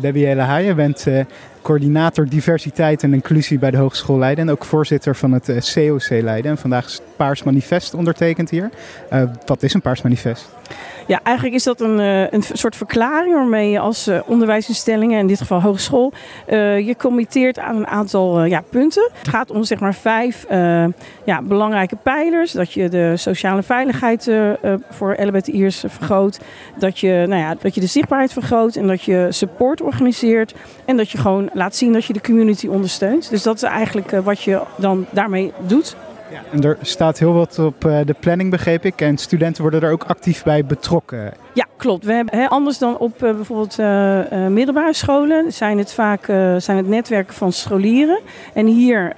Debbie Haaien, je bent uh, coördinator diversiteit en inclusie bij de Hogeschool Leiden en ook voorzitter van het COC Leiden. En vandaag is het Paars Manifest ondertekend hier. Uh, wat is een Paars Manifest? Ja, eigenlijk is dat een, een soort verklaring waarmee je als onderwijsinstellingen, in dit geval hogeschool, je committeert aan een aantal ja, punten. Het gaat om zeg maar vijf ja, belangrijke pijlers. Dat je de sociale veiligheid voor LBTI'ers vergroot. Dat je, nou ja, dat je de zichtbaarheid vergroot en dat je support organiseert. En dat je gewoon laat zien dat je de community ondersteunt. Dus dat is eigenlijk wat je dan daarmee doet. En er staat heel wat op de planning, begreep ik. En studenten worden er ook actief bij betrokken. Ja, klopt. We hebben, hè, anders dan op uh, bijvoorbeeld uh, middelbare scholen zijn het vaak zijn het netwerken van scholieren. En hier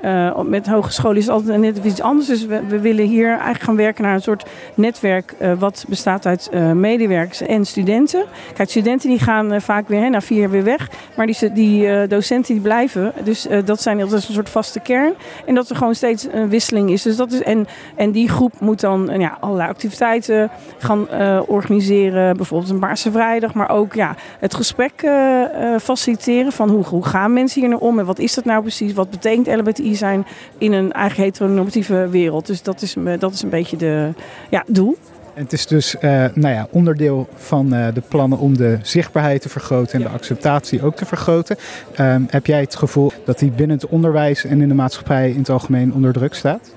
met hogescholen is het altijd net iets anders. Dus we, we, willen hier eigenlijk gaan werken naar een soort netwerk wat bestaat uit medewerkers en studenten. Kijk, studenten die gaan vaak weer hè, na vier jaar weer weg. Maar die, die docenten die blijven. Dus dat zijn is een soort vaste kern. En dat er gewoon steeds een wisseling is. Dus dat is en, en die groep moet dan ja, allerlei activiteiten gaan organiseren bijvoorbeeld een Paarse Vrijdag, maar ook ja, het gesprek uh, faciliteren van hoe, hoe gaan mensen hier nou om en wat is dat nou precies? Wat betekent LBTI zijn in een eigen heteronormatieve wereld? Dus dat is, dat is een beetje de ja, doel. En het is dus uh, nou ja, onderdeel van uh, de plannen om de zichtbaarheid te vergroten en ja. de acceptatie ook te vergroten. Um, heb jij het gevoel dat die binnen het onderwijs en in de maatschappij in het algemeen onder druk staat?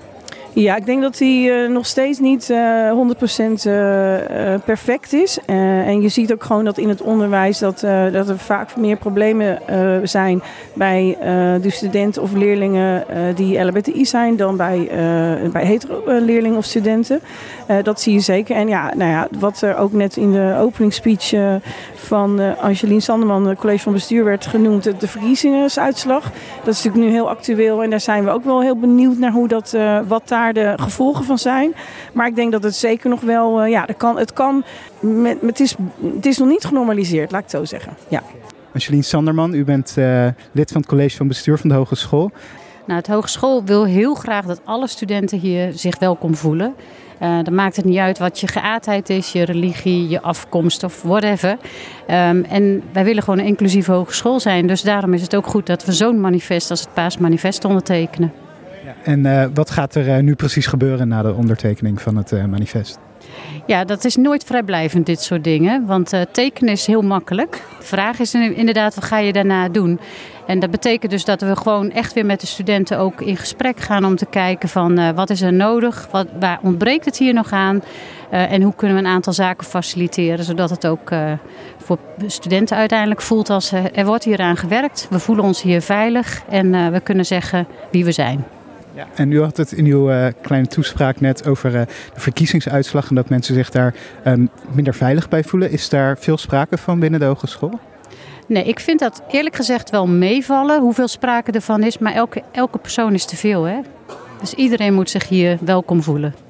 Ja, ik denk dat die uh, nog steeds niet uh, 100% uh, perfect is. En je ziet ook gewoon dat in het onderwijs dat, dat er vaak meer problemen zijn bij de studenten of leerlingen die LBTI zijn dan bij, bij hetero-leerlingen of studenten. dat zie je zeker. En ja, nou ja, wat er ook net in de openingsspeech van Angelien Sanderman, college van bestuur, werd genoemd, de verkiezingsuitslag. Dat is natuurlijk nu heel actueel en daar zijn we ook wel heel benieuwd naar hoe dat, wat daar de gevolgen van zijn. Maar ik denk dat het zeker nog wel, uh, ja, dat kan, het kan, met, het, is, het is nog niet genormaliseerd, laat ik het zo zeggen. Ja. Angelien Sanderman, u bent uh, lid van het college van bestuur van de Hogeschool. Nou, het hogeschool wil heel graag dat alle studenten hier zich welkom voelen. Uh, dan maakt het niet uit wat je geaardheid is, je religie, je afkomst of whatever. Um, en wij willen gewoon een inclusieve hogeschool zijn. Dus daarom is het ook goed dat we zo'n manifest als het Paasmanifest ondertekenen. En uh, wat gaat er uh, nu precies gebeuren na de ondertekening van het uh, manifest? Ja, dat is nooit vrijblijvend, dit soort dingen. Want tekenen is heel makkelijk. De vraag is inderdaad, wat ga je daarna doen? En dat betekent dus dat we gewoon echt weer met de studenten ook in gesprek gaan om te kijken van wat is er nodig? Wat, waar ontbreekt het hier nog aan? en hoe kunnen we een aantal zaken faciliteren, zodat het ook voor studenten uiteindelijk voelt als er wordt hier aan gewerkt. We voelen ons hier veilig en we kunnen zeggen wie we zijn. Ja, en u had het in uw uh, kleine toespraak net over uh, de verkiezingsuitslag en dat mensen zich daar um, minder veilig bij voelen. Is daar veel sprake van binnen de hogeschool? Nee, ik vind dat eerlijk gezegd wel meevallen hoeveel sprake ervan is, maar elke, elke persoon is te veel. Hè? Dus iedereen moet zich hier welkom voelen.